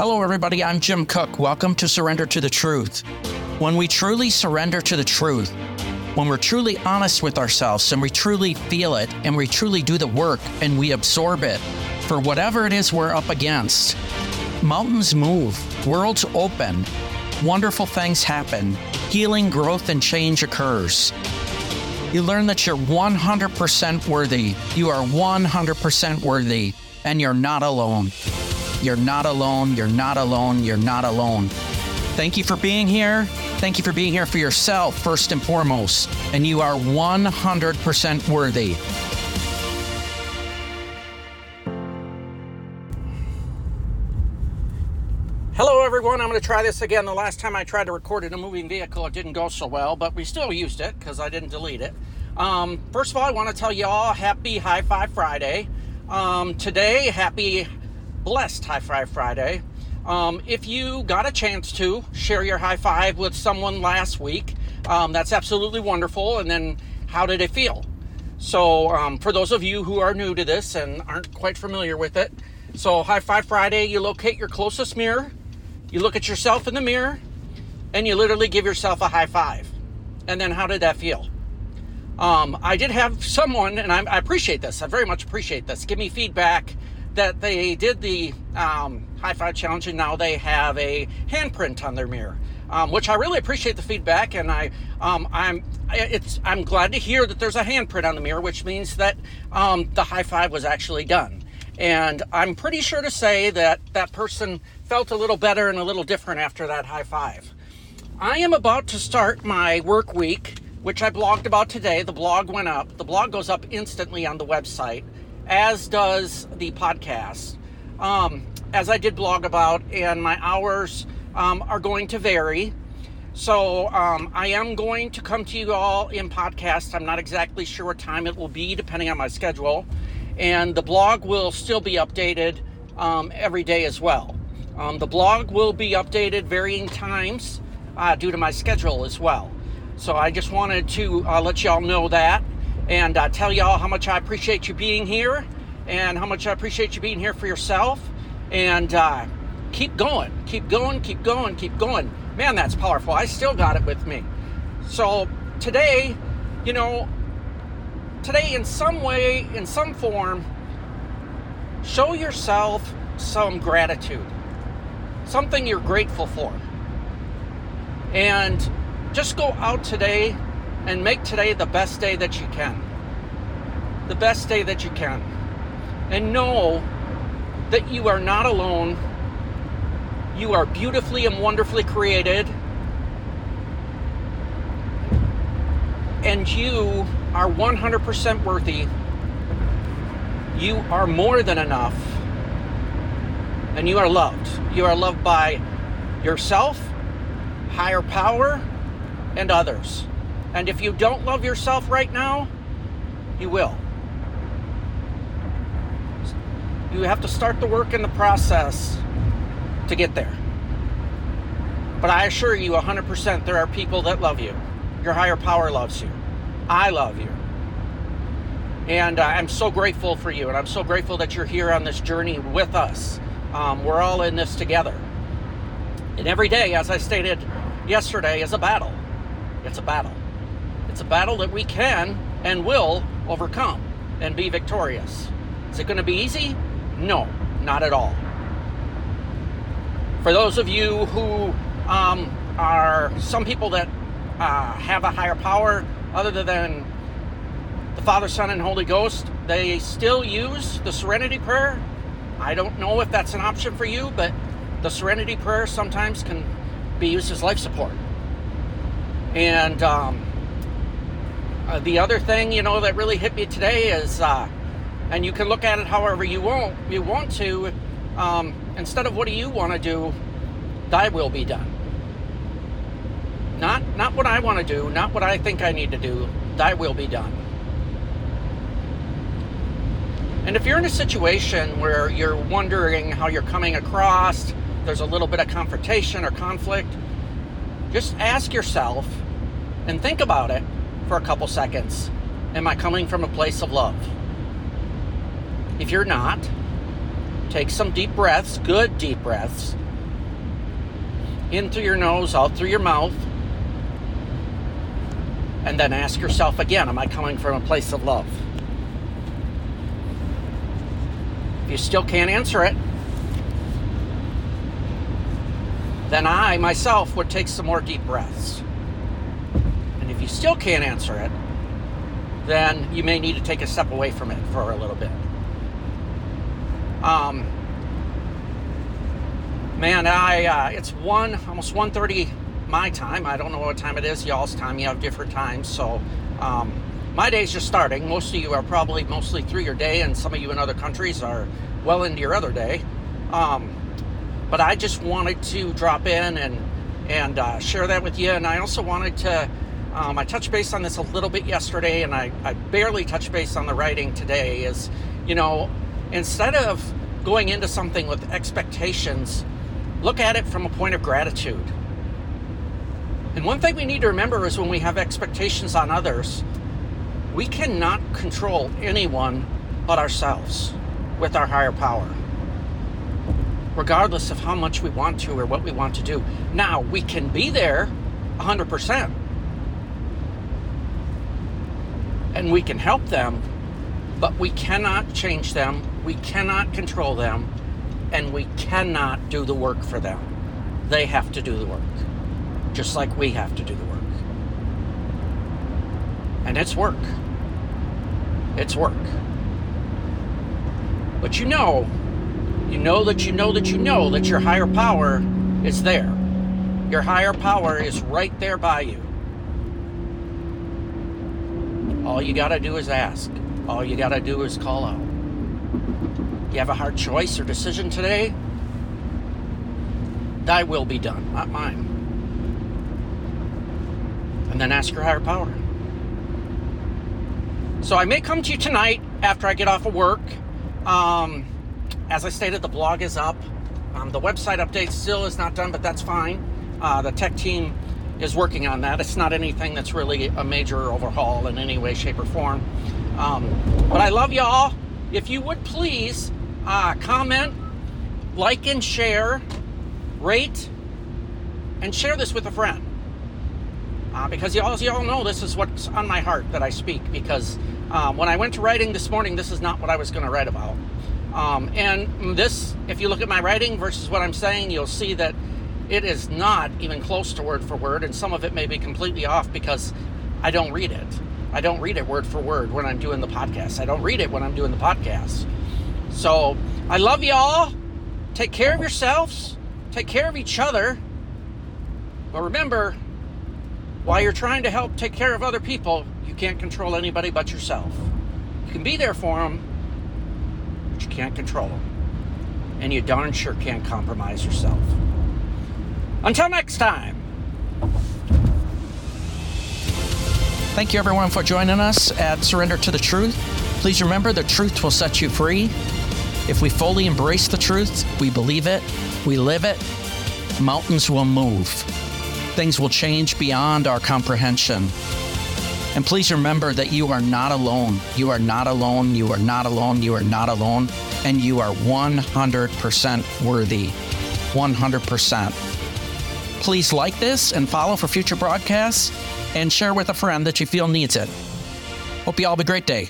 Hello, everybody. I'm Jim Cook. Welcome to Surrender to the Truth. When we truly surrender to the truth, when we're truly honest with ourselves and we truly feel it and we truly do the work and we absorb it for whatever it is we're up against, mountains move, worlds open, wonderful things happen, healing, growth, and change occurs. You learn that you're 100% worthy. You are 100% worthy, and you're not alone. You're not alone. You're not alone. You're not alone. Thank you for being here. Thank you for being here for yourself, first and foremost. And you are 100% worthy. Hello, everyone. I'm going to try this again. The last time I tried to record in a moving vehicle, it didn't go so well, but we still used it because I didn't delete it. Um, first of all, I want to tell you all happy High Five Friday. Um, today, happy blessed High Five Friday. Um, if you got a chance to share your high five with someone last week, um, that's absolutely wonderful. And then, how did it feel? So, um, for those of you who are new to this and aren't quite familiar with it, so High Five Friday, you locate your closest mirror, you look at yourself in the mirror, and you literally give yourself a high five. And then, how did that feel? Um, I did have someone, and I, I appreciate this. I very much appreciate this. Give me feedback that they did the um, high five challenge and now they have a handprint on their mirror. Um, which I really appreciate the feedback, and I, um, I'm, it's, I'm glad to hear that there's a handprint on the mirror, which means that um, the high five was actually done. And I'm pretty sure to say that that person felt a little better and a little different after that high five. I am about to start my work week, which I blogged about today. The blog went up. The blog goes up instantly on the website as does the podcast. Um, as I did blog about, and my hours um, are going to vary. So um, I am going to come to you all in podcast. I'm not exactly sure what time it will be, depending on my schedule. And the blog will still be updated um, every day as well. Um, the blog will be updated varying times uh, due to my schedule as well. So I just wanted to uh, let y'all know that and uh, tell y'all how much I appreciate you being here and how much I appreciate you being here for yourself. And uh, keep going, keep going, keep going, keep going. Man, that's powerful. I still got it with me. So today, you know, today in some way, in some form, show yourself some gratitude, something you're grateful for. And just go out today and make today the best day that you can. The best day that you can. And know that you are not alone. You are beautifully and wonderfully created. And you are 100% worthy. You are more than enough. And you are loved. You are loved by yourself, higher power, and others. And if you don't love yourself right now, you will. You have to start the work in the process to get there. But I assure you 100% there are people that love you. Your higher power loves you. I love you. And uh, I'm so grateful for you. And I'm so grateful that you're here on this journey with us. Um, we're all in this together. And every day, as I stated yesterday, is a battle. It's a battle. It's a battle that we can and will overcome and be victorious. Is it going to be easy? No, not at all. For those of you who um, are some people that uh, have a higher power other than the Father, Son, and Holy Ghost, they still use the Serenity Prayer. I don't know if that's an option for you, but the Serenity Prayer sometimes can be used as life support. And um, uh, the other thing, you know, that really hit me today is, uh, and you can look at it however you want. You want to, um, instead of what do you want to do, Thy will be done. Not not what I want to do, not what I think I need to do. Thy will be done. And if you're in a situation where you're wondering how you're coming across, there's a little bit of confrontation or conflict, just ask yourself and think about it for a couple seconds. Am I coming from a place of love? If you're not, take some deep breaths, good deep breaths, in through your nose, out through your mouth. And then ask yourself again Am I coming from a place of love? If you still can't answer it, then I myself would take some more deep breaths. If you still can't answer it, then you may need to take a step away from it for a little bit. Um, man, I uh, it's one almost 1:30 my time. I don't know what time it is. Y'all's time. You have different times, so um, my day's just starting. Most of you are probably mostly through your day, and some of you in other countries are well into your other day. Um, but I just wanted to drop in and and uh, share that with you. And I also wanted to. Um, I touched base on this a little bit yesterday, and I, I barely touched base on the writing today. Is you know, instead of going into something with expectations, look at it from a point of gratitude. And one thing we need to remember is when we have expectations on others, we cannot control anyone but ourselves with our higher power regardless of how much we want to or what we want to do. Now, we can be there 100%. And we can help them, but we cannot change them, we cannot control them, and we cannot do the work for them. They have to do the work, just like we have to do the work. And it's work. It's work. But you know, you know that you know that you know that your higher power is there. Your higher power is right there by you. All you got to do is ask. All you got to do is call out. You have a hard choice or decision today? Thy will be done, not mine. And then ask your higher power. So I may come to you tonight after I get off of work. Um, as I stated, the blog is up. Um, the website update still is not done, but that's fine. Uh, the tech team is working on that. It's not anything that's really a major overhaul in any way, shape, or form. Um, but I love y'all. If you would please uh, comment, like, and share, rate, and share this with a friend. Uh, because y'all, as y'all know, this is what's on my heart that I speak. Because um, when I went to writing this morning, this is not what I was going to write about. Um, and this, if you look at my writing versus what I'm saying, you'll see that it is not even close to word for word, and some of it may be completely off because I don't read it. I don't read it word for word when I'm doing the podcast. I don't read it when I'm doing the podcast. So I love y'all. Take care of yourselves. Take care of each other. But remember, while you're trying to help take care of other people, you can't control anybody but yourself. You can be there for them, but you can't control them. And you darn sure can't compromise yourself. Until next time. Thank you, everyone, for joining us at Surrender to the Truth. Please remember the truth will set you free. If we fully embrace the truth, we believe it, we live it, mountains will move. Things will change beyond our comprehension. And please remember that you are not alone. You are not alone. You are not alone. You are not alone. And you are 100% worthy. 100%. Please like this and follow for future broadcasts and share with a friend that you feel needs it. Hope you all have a great day.